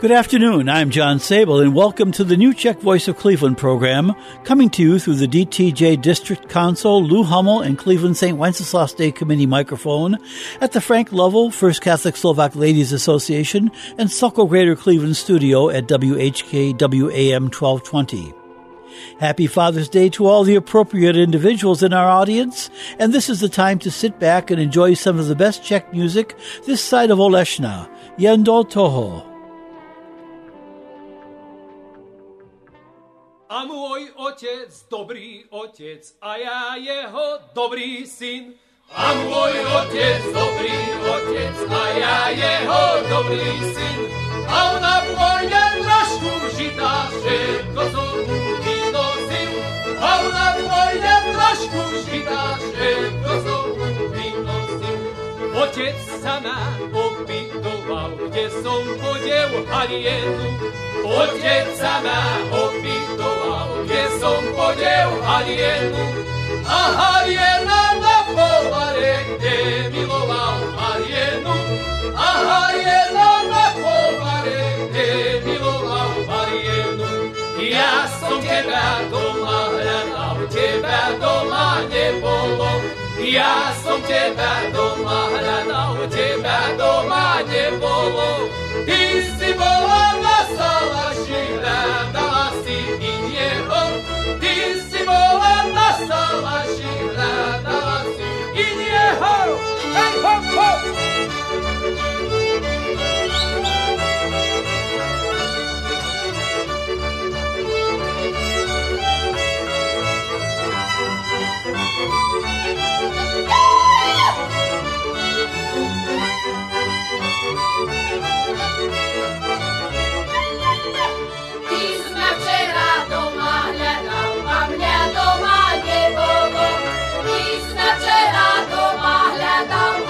Good afternoon. I'm John Sabol, and welcome to the new Czech Voice of Cleveland program, coming to you through the DTJ District Council, Lou Hummel, and Cleveland St. Wenceslas Day Committee microphone at the Frank Lovell First Catholic Slovak Ladies Association and Sokol Greater Cleveland studio at WHKWAM 1220. Happy Father's Day to all the appropriate individuals in our audience, and this is the time to sit back and enjoy some of the best Czech music this side of Oleshna. Yendol Toho. A můj otec, dobrý otec, a já jeho dobrý syn. A můj otec, dobrý otec, a já jeho dobrý syn. A na vojně trošku žita, všetko som mu vynosil. A na vojně trošku žita, všetko som mu vynosil. Otec sa ma opýtoval, kde som podiel alienu. Otec sa ma opýtoval, som podiel alienu. A aliena na povare, kde miloval alienu. A aliena na povare, kde miloval alienu. Ja som teba doma hľadal, teba doma nebolo. Ja som teba doma hľadal, teba doma nebolo. Ty si bola Shabbat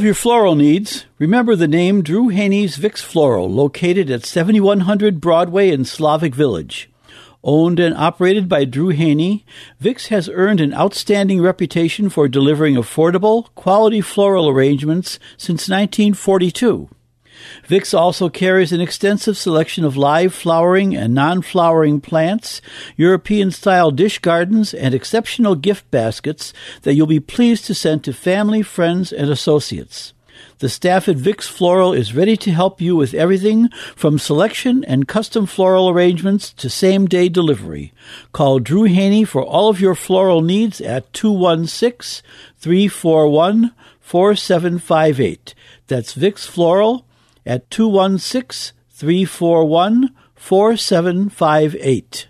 of your floral needs, remember the name Drew Haney's Vicks Floral, located at 7100 Broadway in Slavic Village. Owned and operated by Drew Haney, Vicks has earned an outstanding reputation for delivering affordable, quality floral arrangements since 1942. Vicks also carries an extensive selection of live flowering and non-flowering plants, European-style dish gardens, and exceptional gift baskets that you'll be pleased to send to family, friends, and associates. The staff at VIX Floral is ready to help you with everything from selection and custom floral arrangements to same day delivery. Call Drew Haney for all of your floral needs at 216 341 4758. That's VIX Floral at 216 341 4758.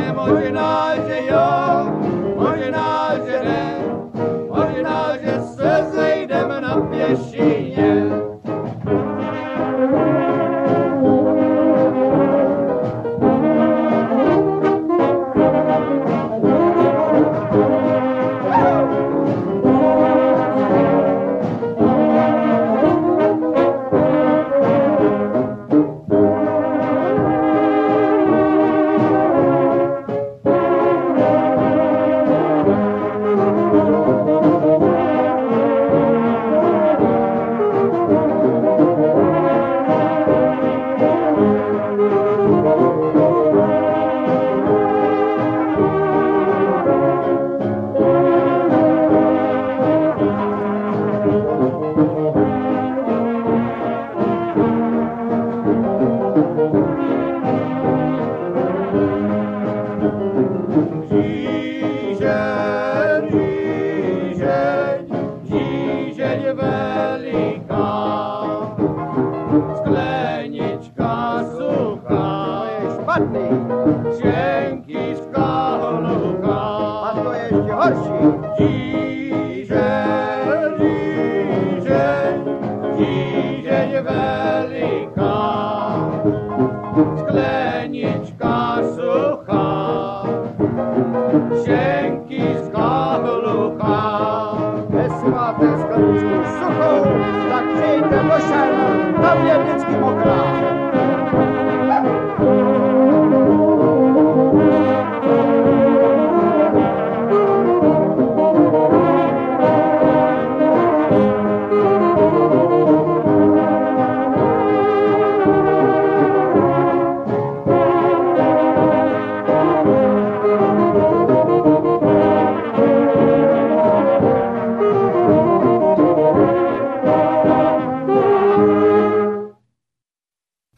Takine mojinaje angelica.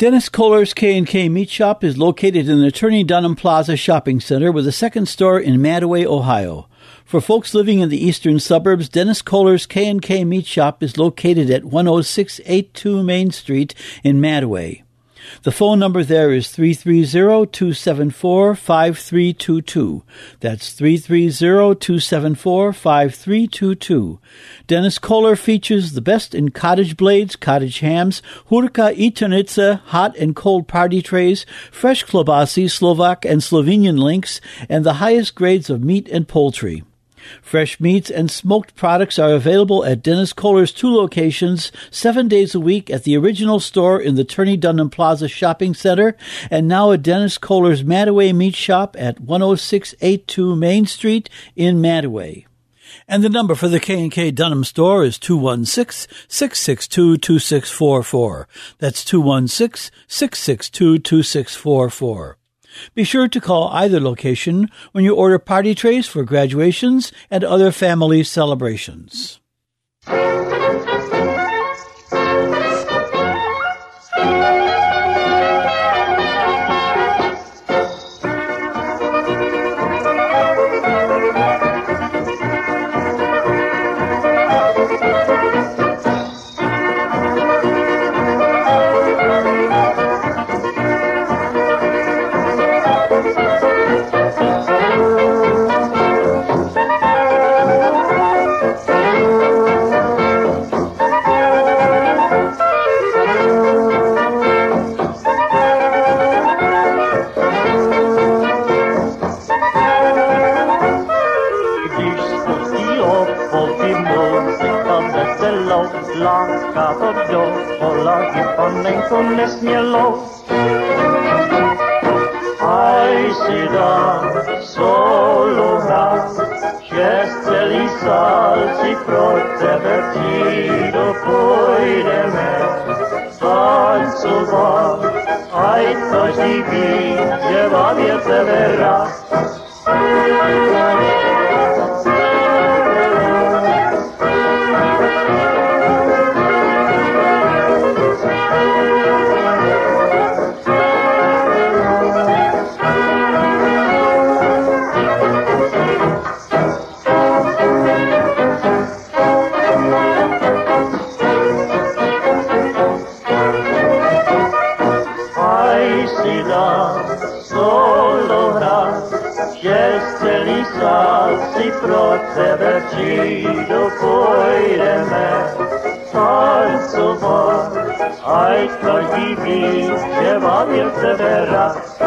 Dennis Kohler's K&K Meat Shop is located in the Attorney Dunham Plaza Shopping Center with a second store in Mantua, Ohio. For folks living in the eastern suburbs, Dennis Kohler's K&K Meat Shop is located at 10682 Main Street in Mantua. The phone number there is 330-274-5322. That's 330-274-5322. Dennis Kohler features the best in cottage blades, cottage hams, hurka itonitsa, hot and cold party trays, fresh klobasi, Slovak and Slovenian links, and the highest grades of meat and poultry. Fresh meats and smoked products are available at Dennis Kohler's two locations, seven days a week at the original store in the Turney Dunham Plaza Shopping Center, and now at Dennis Kohler's Mantua Meat Shop at 10682 Main Street in Mantua. And the number for the K&K Dunham store is 216-662-2644. That's 216-662-2644. Be sure to call either location when you order party trays for graduations and other family celebrations. Panenko nesmělou. Aj si dá solo hrát, že celý sál si pro tebe přijdu, půjdeme tancovat. Aj každý ví, že vám je tebe rád. mi, śpiewam jeszcze teraz.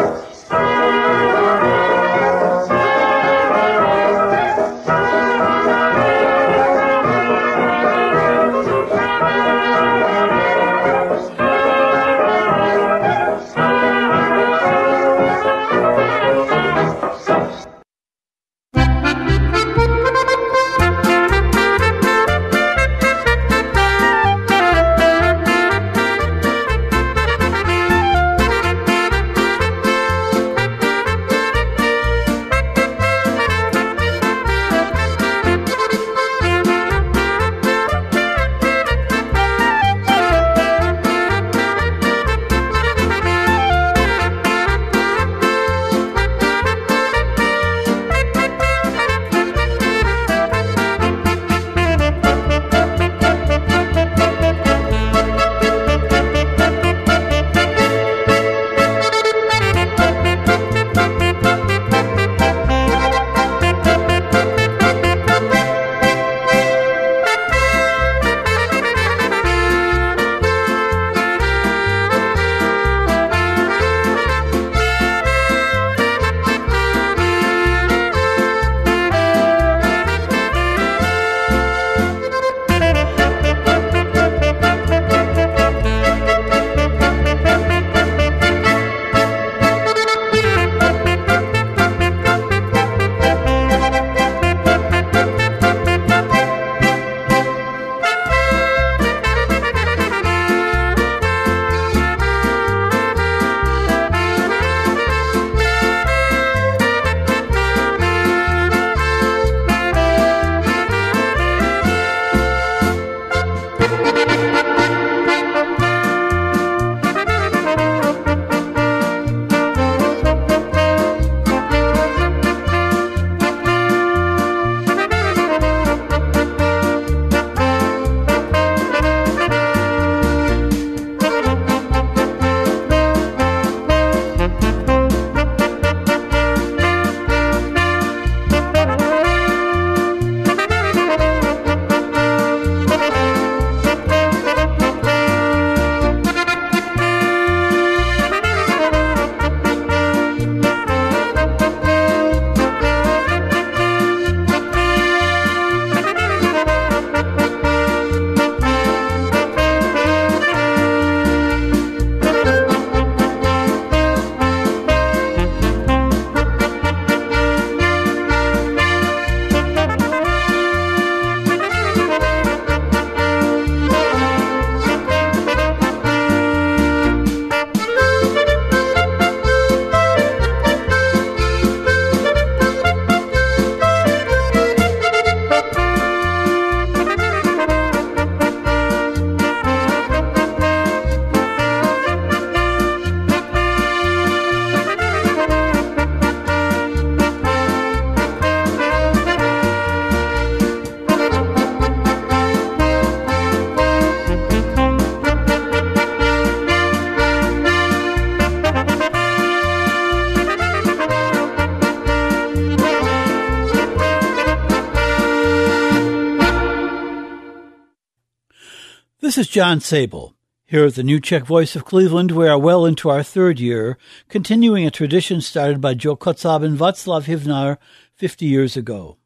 This is John Sabol. Here at the New Czech Voice of Cleveland, we are well into our third year, continuing a tradition started by Joe Kotzab and Václav Hivnar 50 years ago.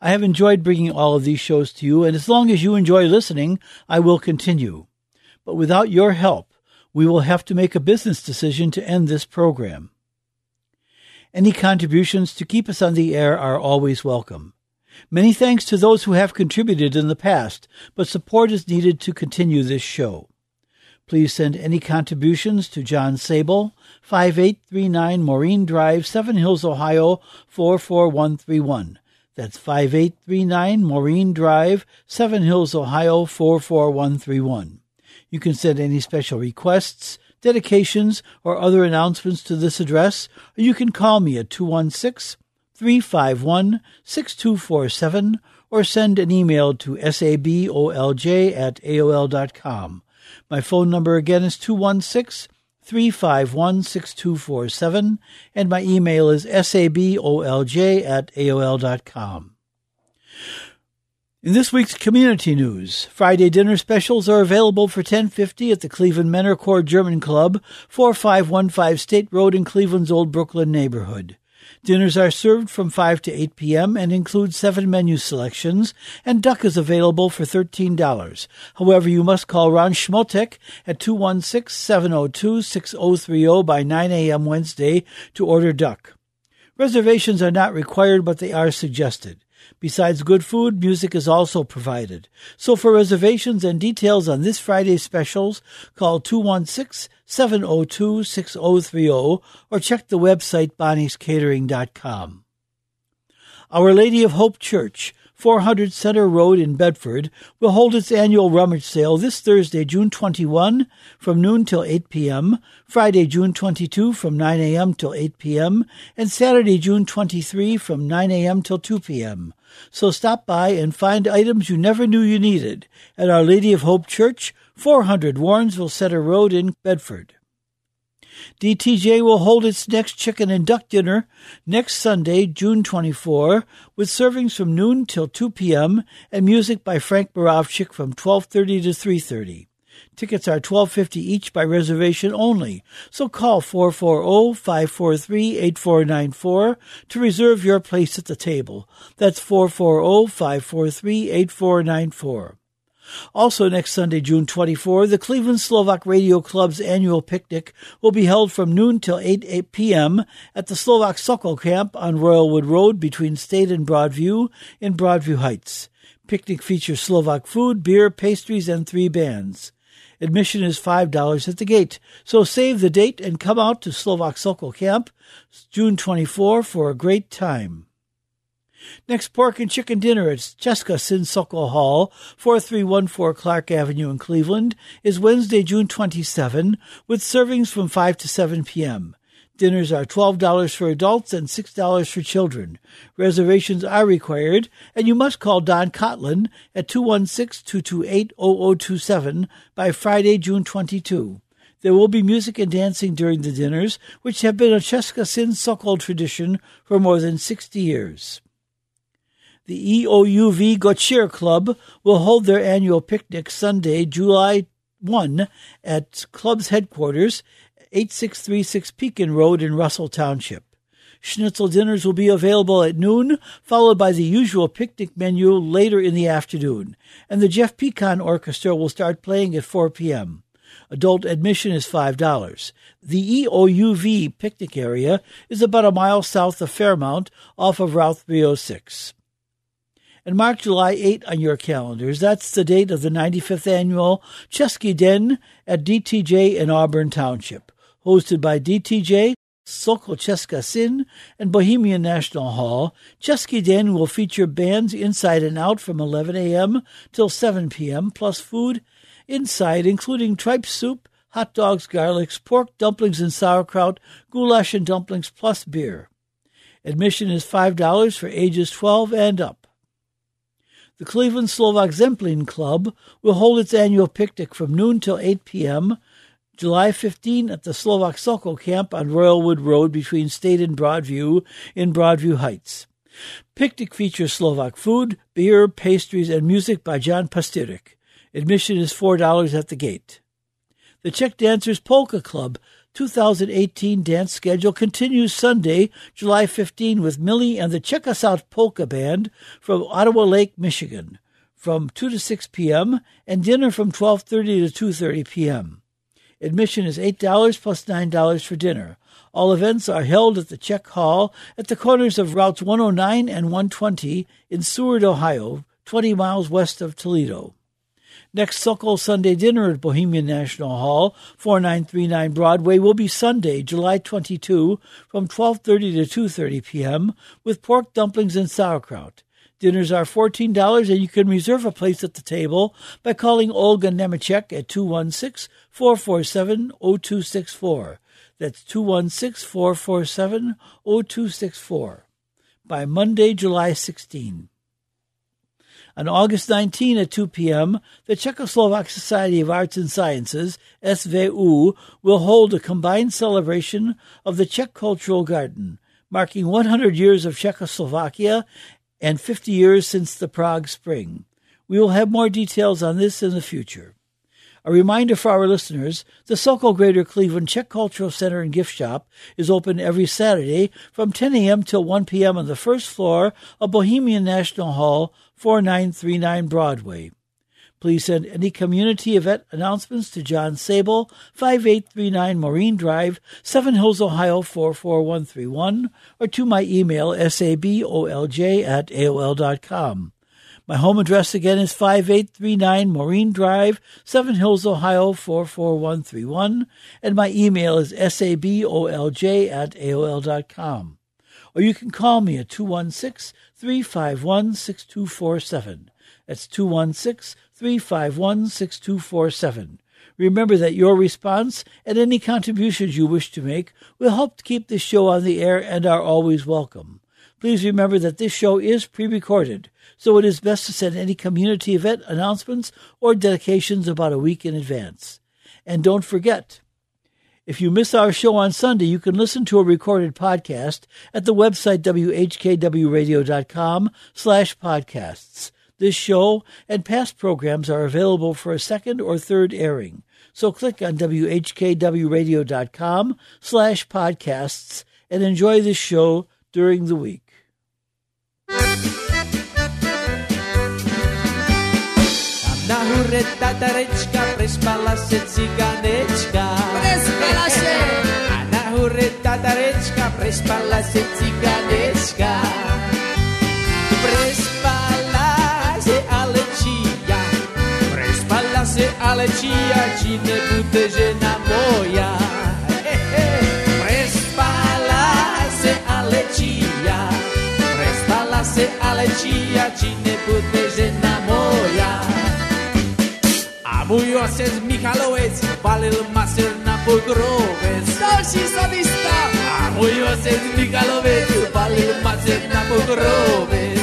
I have enjoyed bringing all of these shows to you, and as long as you enjoy listening, I will continue. But without your help, we will have to make a business decision to end this program. Any contributions to keep us on the air are always welcome. Many thanks to those who have contributed in the past, but support is needed to continue this show. Please send any contributions to John Sabol, 5839 Maureen Drive, Seven Hills, Ohio 44131. That's 5839 Maureen Drive, Seven Hills, Ohio 44131. You can send any special requests, dedications, or other announcements to this address, or you can call me at 216 351 6247 or send an email to sabolj at aol.com. My phone number again is 216 351 6247, and my email is sabolj at aol.com. In this week's community news, Friday dinner specials are available for 10.50 at the Cleveland Maennerchor German Club, 4515 State Road in Cleveland's Old Brooklyn neighborhood. Dinners are served from 5 to 8 p.m. and include seven menu selections, and duck is available for $13. However, you must call Ron Schmotek at 216-702-6030 by 9 a.m. Wednesday to order duck. Reservations are not required, but they are suggested. Besides good food, music is also provided. So for reservations and details on this Friday's specials, call 216-702-6030 or check the website bonniescatering.com. Our Lady of Hope Church 400 Center Road in Bedford, will hold its annual rummage sale this Thursday, June 21, from noon till 8 p.m., Friday, June 22, from 9 a.m. till 8 p.m., and Saturday, June 23, from 9 a.m. till 2 p.m. So stop by and find items you never knew you needed at Our Lady of Hope Church, 400 Warrensville Center Road in Bedford. DTJ will hold its next chicken and duck dinner next Sunday, June 24, with servings from noon till 2 p.m. and music by Frank Borovchik from 12:30 to 3:30. Tickets are 12.50 each by reservation only, so call 440-543-8494 to reserve your place at the table. That's 440-543-8494. Also, next Sunday, June 24, the Cleveland Slovak Radio Club's annual picnic will be held from noon till 8, 8 p.m. at the Slovak Sokol Camp on Royalwood Road between State and Broadview in Broadview Heights. Picnic features Slovak food, beer, pastries, and three bands. Admission is $5 at the gate, so save the date and come out to Slovak Sokol Camp June 24 for a great time. Next pork and chicken dinner at Cheska Sin Sokol Hall, 4314 Clark Avenue in Cleveland, is Wednesday, June 27, with servings from 5 to 7 p.m. Dinners are $12 for adults and $6 for children. Reservations are required, and you must call Don Cotlin at 216-228-0027 by Friday, June 22. There will be music and dancing during the dinners, which have been a Cheska Sin Sokol tradition for more than 60 years. The EOUV Gottscheer Club will hold their annual picnic Sunday, July 1 at club's headquarters, 8636 Pekin Road in Russell Township. Schnitzel dinners will be available at noon, followed by the usual picnic menu later in the afternoon, and the Jeff Pecon Orchestra will start playing at 4 p.m. Adult admission is $5. The EOUV picnic area is about a mile south of Fairmount off of Route 306 and mark July 8 on your calendars. That's the date of the 95th annual Chesky Den at DTJ in Auburn Township, hosted by DTJ, Sokol Cheska Sin, and Bohemian National Hall. Chesky Den will feature bands inside and out from 11 a.m. till 7 p.m., plus food inside, including tripe soup, hot dogs, garlics, pork, dumplings, and sauerkraut, goulash and dumplings, plus beer. Admission is $5 for ages 12 and up. The Cleveland Slovak Zemplín Club will hold its annual picnic from noon till 8 p.m. July 15 at the Slovak Sokol Camp on Royalwood Road between State and Broadview in Broadview Heights. Picnic features Slovak food, beer, pastries, and music by John Pastirik. Admission is $4 at the gate. The Czech Dancers Polka Club 2018 dance schedule continues Sunday, July 15 with Millie and the Check Us Out Polka Band from Ottawa Lake, Michigan from 2 to 6 p.m. and dinner from 12:30 to 2:30 p.m. Admission is $8 plus $9 for dinner. All events are held at the Czech Hall at the corners of routes 109 and 120 in Seward, Ohio, 20 miles west of Toledo. Next Sokol Sunday dinner at Bohemian National Hall, 4939 Broadway, will be Sunday, July 22, from 12:30 to 2:30 p.m. with pork dumplings and sauerkraut. Dinners are $14 and you can reserve a place at the table by calling Olga Nemechek at 216-447-0264. That's 216-447-0264 by Monday, July 16. On August 19 at 2 p.m., the Czechoslovak Society of Arts and Sciences, SVU, will hold a combined celebration of the Czech Cultural Garden, marking 100 years of Czechoslovakia and 50 years since the Prague Spring. We will have more details on this in the future. A reminder for our listeners the Sokol Greater Cleveland Czech Cultural Center and Gift Shop is open every Saturday from 10 a.m. till 1 p.m. on the first floor of Bohemian National Hall, 4939 Broadway. Please send any community event announcements to John Sabol, 5839 Maureen Drive, Seven Hills, Ohio 44131, or to my email, sabolj at aol.com. My home address again is 5839 Maureen Drive, Seven Hills, Ohio 44131, and my email is sabolj at aol.com. Or you can call me at 216 351 6247. That's 216 351 6247. Remember that your response and any contributions you wish to make will help to keep this show on the air and are always welcome. Please remember that this show is pre recorded, so it is best to send any community event announcements or dedications about a week in advance. And don't forget, if you miss our show on Sunday, you can listen to a recorded podcast at the website whkwradio.com slash podcasts. This show and past programs are available for a second or third airing. So click on whkwradio.com slash podcasts and enjoy this show during the week. Na hurre tatarečka, prespala se ciganečka. Prespala se! A na hurre tatarečka, prespala se ciganečka. Aletia cine puteje namoia Prespalase Aletia Prespalase Aletia cine puteje namoia Amujoses Mihaloes Valel maser na pogroves Doshi solista Amujoses Mihaloes Valel maser na podroves.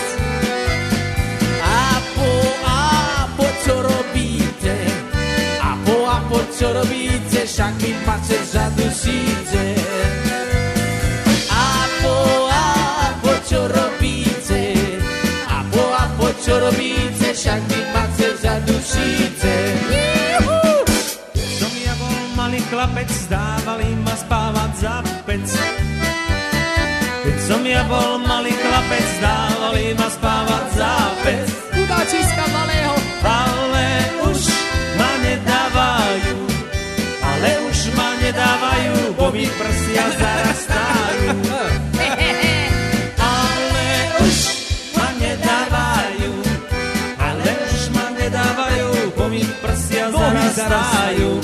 Co robíte? Však mi maser zadusíte. A po, a po, co robíte? A po, a po, co robíte? Však mi maser zadusíte. Som ja bol malý chlapec, dávali ma spávať za pec. Keď som ja bol malý chlapec, dávali ma spávať za pec. Chudáčiska malého. Ma nedávajú, bo mi prsia zarastajú. Ale už ma nedávajú, ale už ma nedávajú, bo mi prsia zarastajú.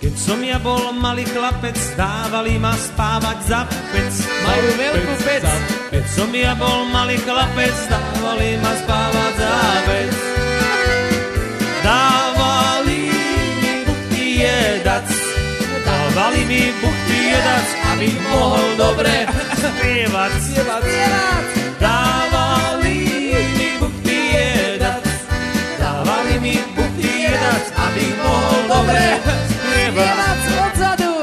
Keď som ja bol malý chlapec, dávali ma spávať za pec. Majú veľkú pec. Keď som ja bol malý chlapec, dávali ma spávať za pec. Dávali mi buchty jedac, aby mohol dobre spievať. Dávali mi buchty jedac, dávali mi buchty jedac, aby mohol dobre spievať. odzadu.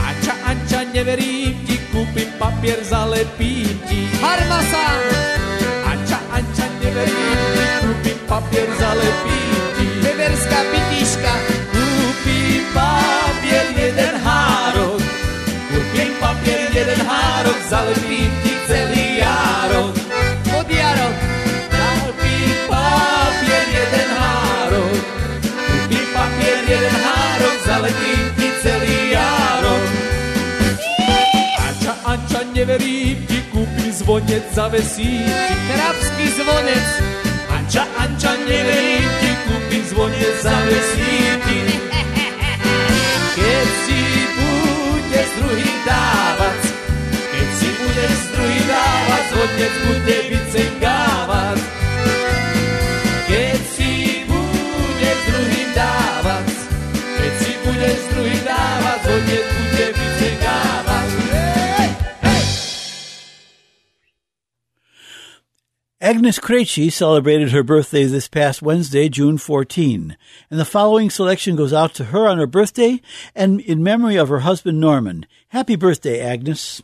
Anča, Anča, neverím ti, kúpim papier, zalepím ti. Harmasa. Anča, Anča, neverím ti, kúpim papier, zalepím zalepiti celý járo. Pod jarod Zalepí papier jeden háro. Kupí papier jeden háro, zalepí ti celý járo. Anča, Anča, neverím ti, kupí zvonec, zavesí ti Krabský zvonec Anča, Anča, neverím Agnes Krejci celebrated her birthday this past Wednesday, June 14, and the following selection goes out to her on her birthday and in memory of her husband Norman. Happy birthday, Agnes.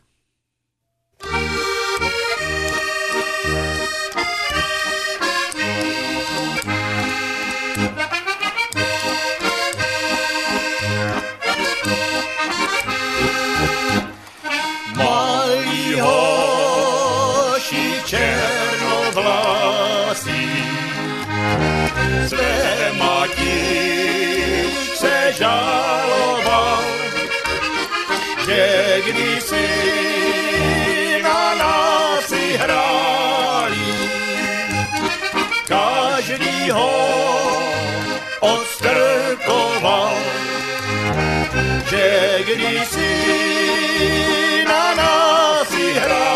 Své matičce žaloval, že kdysi na nás si hráli, každý ho odstrkoval, že kdysi na nás si hráli,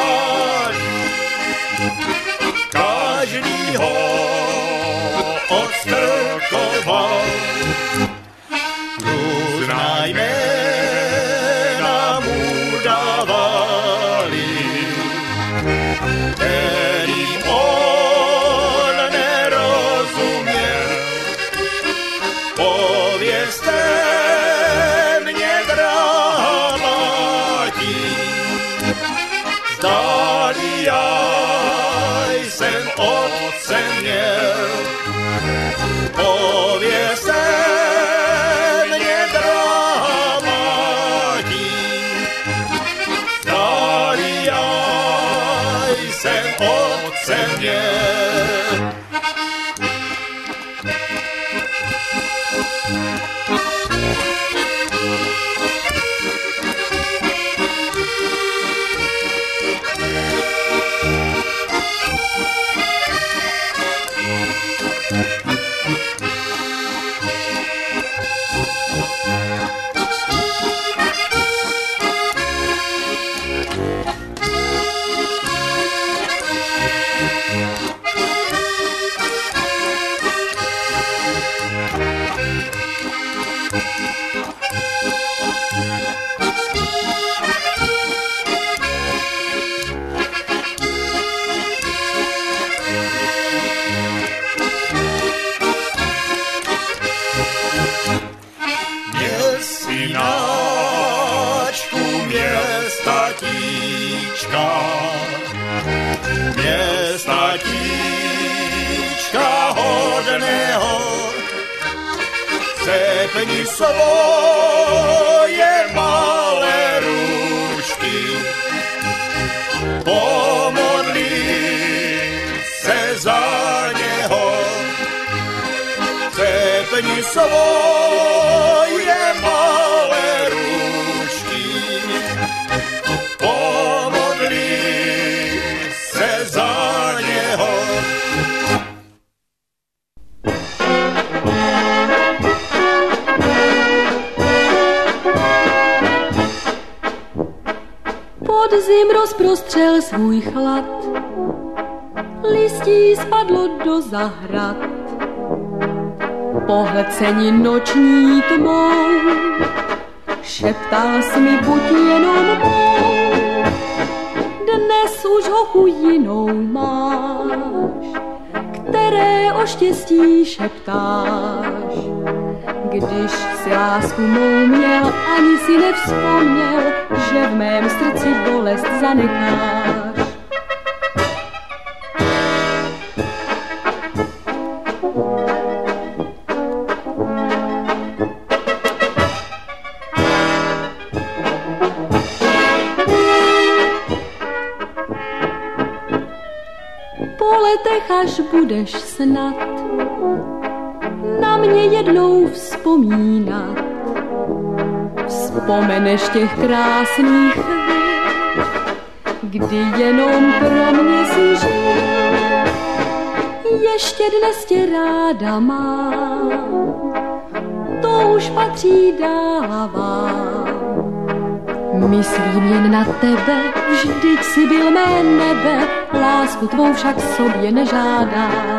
otcem měl. Sepni svoje malé růžky, pomodli se za něho, sepni svoje rozprostřel svůj chlad, listí spadlo do zahrad. Pohlceni noční tmou, šeptal jsi mi buď jenom mou. Dnes už ho chujinou máš, které o štěstí šeptáš. Když si lásku mou měl, ani si nevzpomněl, že v mém srdci bolest zanecháš. Po letech, až budeš snad na mě jednou vzpomínat. Vzpomeneš těch krásných kdy jenom pro mě si. Ještě dnes tě ráda mám, to už patří dávám. Myslím jen na tebe, vždyť si byl mé nebe, lásku tvou však sobě nežádám.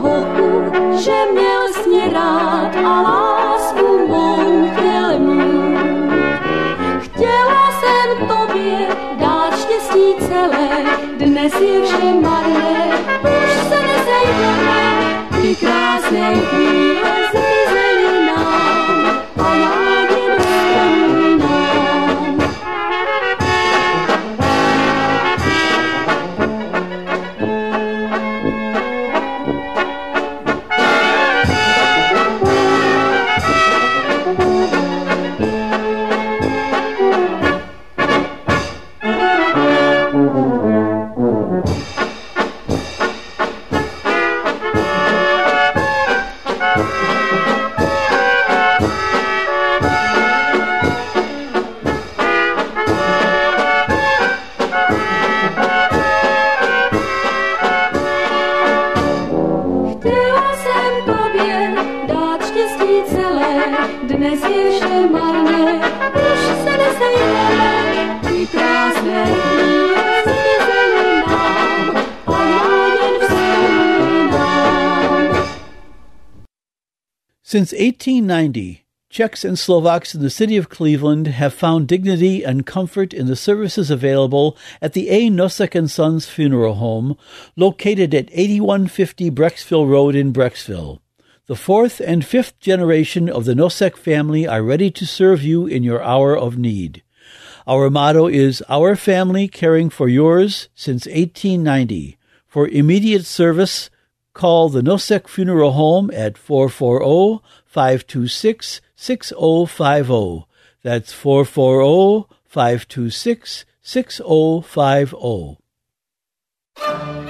Hochu, že měl sně rád a Since 1890, Czechs and Slovaks in the city of Cleveland have found dignity and comfort in the services available at the A. Nosek and Sons Funeral Home, located at 8150 Brecksville Road in Brecksville. The fourth and fifth generation of the Nosek family are ready to serve you in your hour of need. Our motto is Our Family Caring for Yours since 1890. For immediate service, call the Nosek Funeral Home at 440 526 6050. That's 440 526 6050.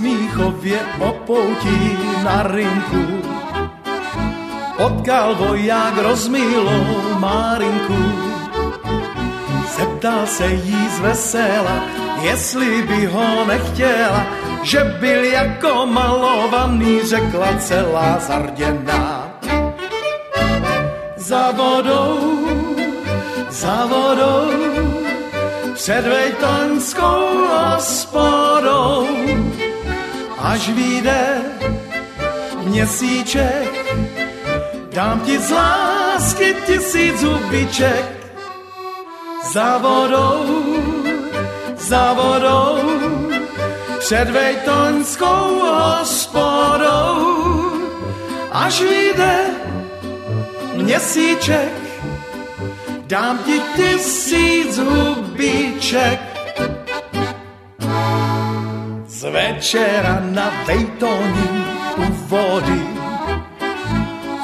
Smíchově opoutí na rynku potkal voják rozmilou Márinku. Zeptal se jí z vesela, jestli by ho nechtěla, že byl jako malovaný, řekla celá zarděná. Za vodou, za vodou, před vejtoňskou hospodou, až vyjde měsíček, dám ti z lásky tisíc zubiček. Za vodou, za vodou, před vejtoňskou hospodou, až vyjde měsíček, dám ti tisíc hubiček. Z večera na Vejtoni u vody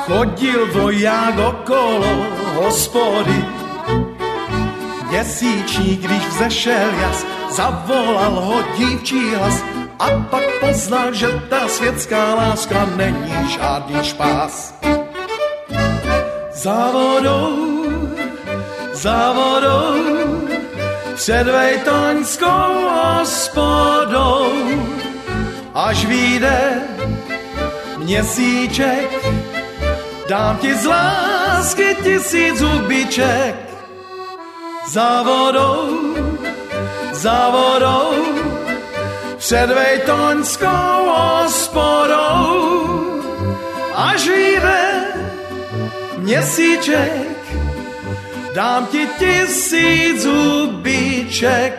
chodil voják okolo hospody. Měsíčník, když vzešel jas, zavolal ho dívčí hlas a pak poznal, že ta světská láska není žádný špás. Za vodou, za vodou, před vejtoňskou hospodou, až vyjde měsíček, dám ti z lásky tisíc zubiček. Za vodou, za vodou, před vejtoňskou hospodou, až vyjde měsíček, dám ti tisíc zubiček.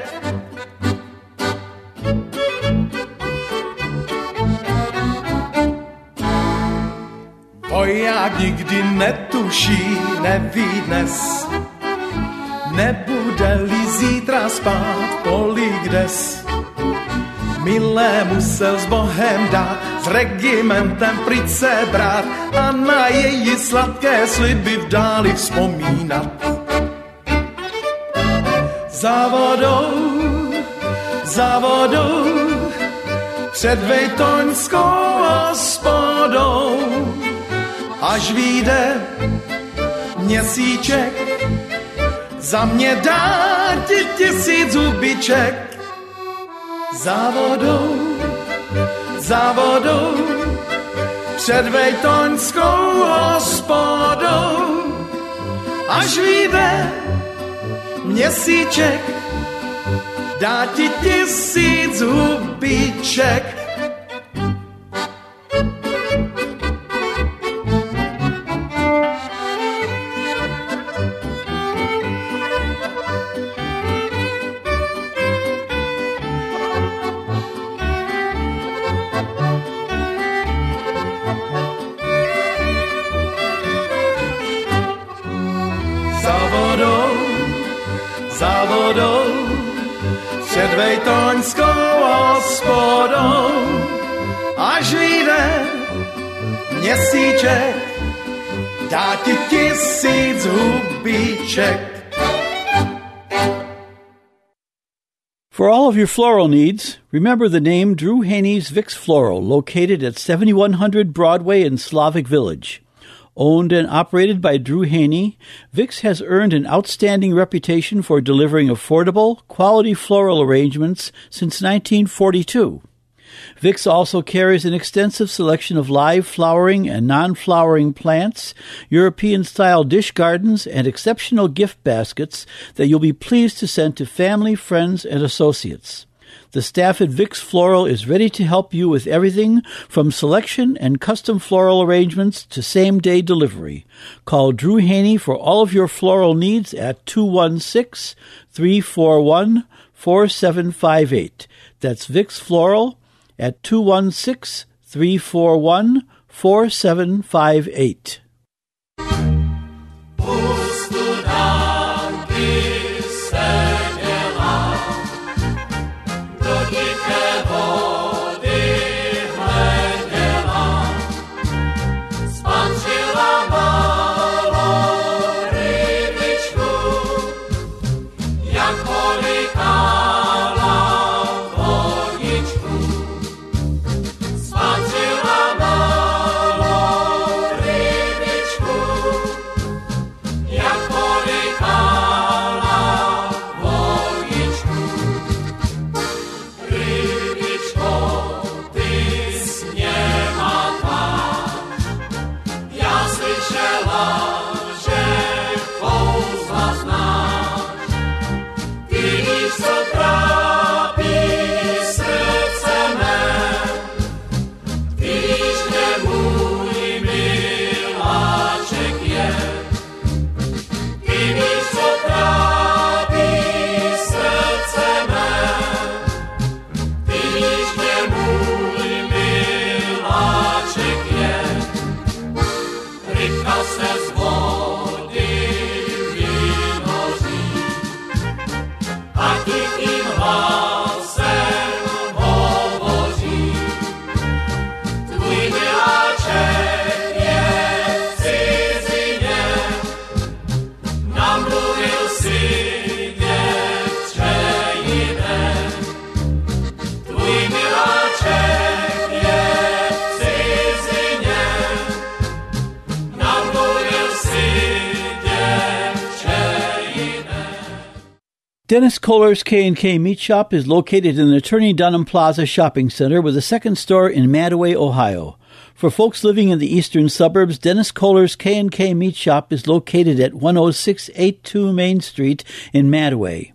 Voják nikdy netuší, neví dnes, nebude-li zítra spát kolik des. Milé musel s Bohem dát, s regimentem pryč se brát a na její sladké sliby v dáli vzpomínat. Za vodou, za vodou, před vejtoňskou hospodou, až vyjde měsíček, za mě dá ti tisíc zubiček. Za vodou, za vodou, před vejtoňskou hospodou, až vyjde měsíček, dá ti tisíc hubiček. Měsíček, dá ti tisíc hubiček. For all of your floral needs, remember the name Drew Haney's Vix Floral, located at 7100 Broadway in Slavic Village. Owned and operated by Drew Haney, Vix has earned an outstanding reputation for delivering affordable, quality floral arrangements since 1942. Vix also carries an extensive selection of live flowering and non-flowering plants, European-style dish gardens, and exceptional gift baskets that you'll be pleased to send to family, friends, and associates. The staff at Vix Floral is ready to help you with everything from selection and custom floral arrangements to same day delivery. Call Drew Haney for all of your floral needs at 216 341 4758. That's Vix Floral at 216 341 4758. Dennis Kohler's K&K Meat Shop is located in the Turney Dunham Plaza Shopping Center with a second store in Mantua, Ohio. For folks living in the eastern suburbs, Dennis Kohler's K&K Meat Shop is located at 10682 Main Street in Mantua.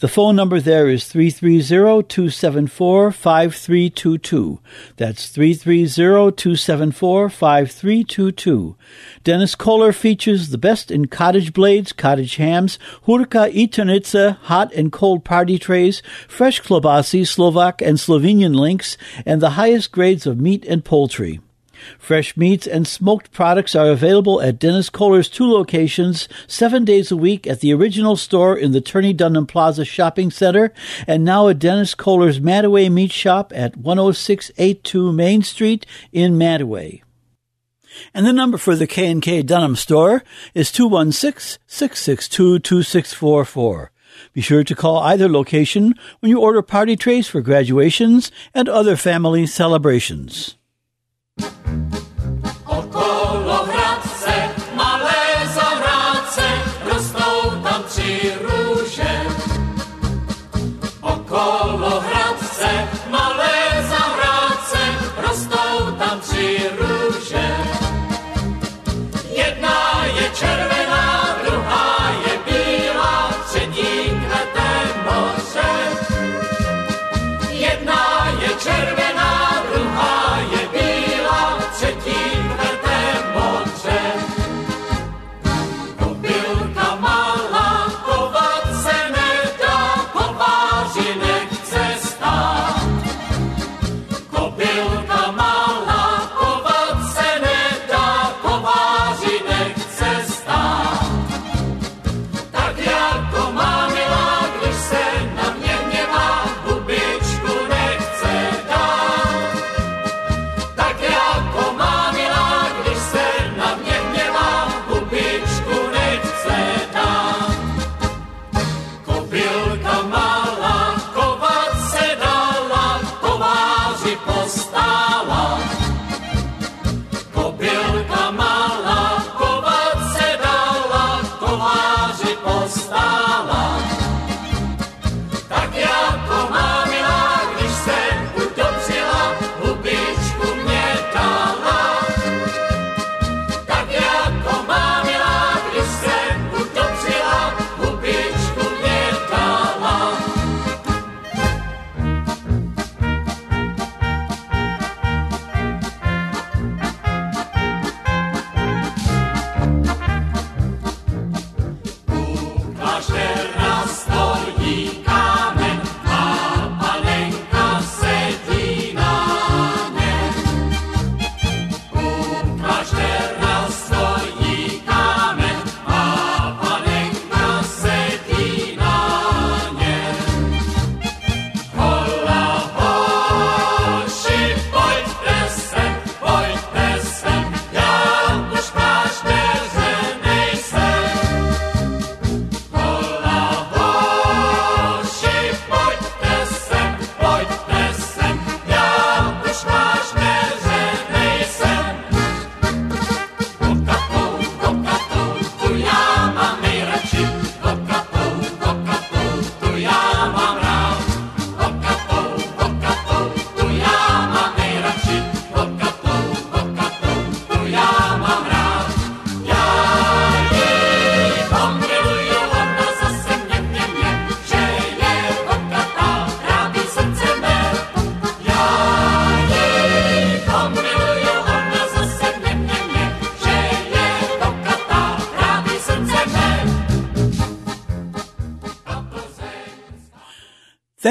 The phone number there is 330-274-5322. That's 330-274-5322. Dennis Kohler features the best in cottage blades, cottage hams, hurka i Ternitsa, hot and cold party trays, fresh klobasi, Slovak and Slovenian links, and the highest grades of meat and poultry. Fresh meats and smoked products are available at Dennis Kohler's two locations, seven days a week at the original store in the Turney Dunham Plaza Shopping Center, and now at Dennis Kohler's Mantua Meat Shop at 10682 Main Street in Mantua. And the number for the K&K Dunham store is 216-662-2644. Be sure to call either location when you order party trays for graduations and other family celebrations. Okolo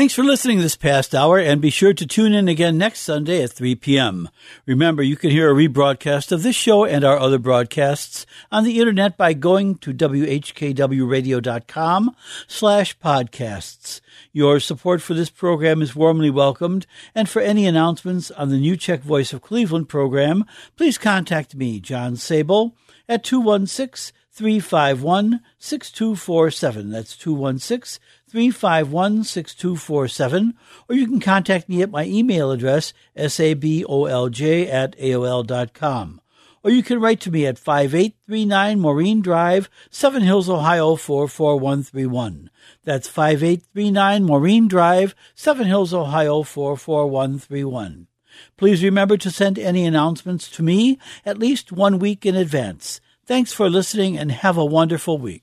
Thanks for listening this past hour, and be sure to tune in again next Sunday at 3 p.m. Remember, you can hear a rebroadcast of this show and our other broadcasts on the internet by going to whkwradio.com slash podcasts. Your support for this program is warmly welcomed, and for any announcements on the New Czech Voice of Cleveland program, please contact me, John Sabol, at 216 351 6247. That's 216 351 6247. Or you can contact me at my email address, sabolj at aol.com. Or you can write to me at 5839 Maureen Drive, Seven Hills, Ohio 44131. That's 5839 Maureen Drive, Seven Hills, Ohio 44131. Please remember to send any announcements to me at least one week in advance. Thanks for listening and have a wonderful week.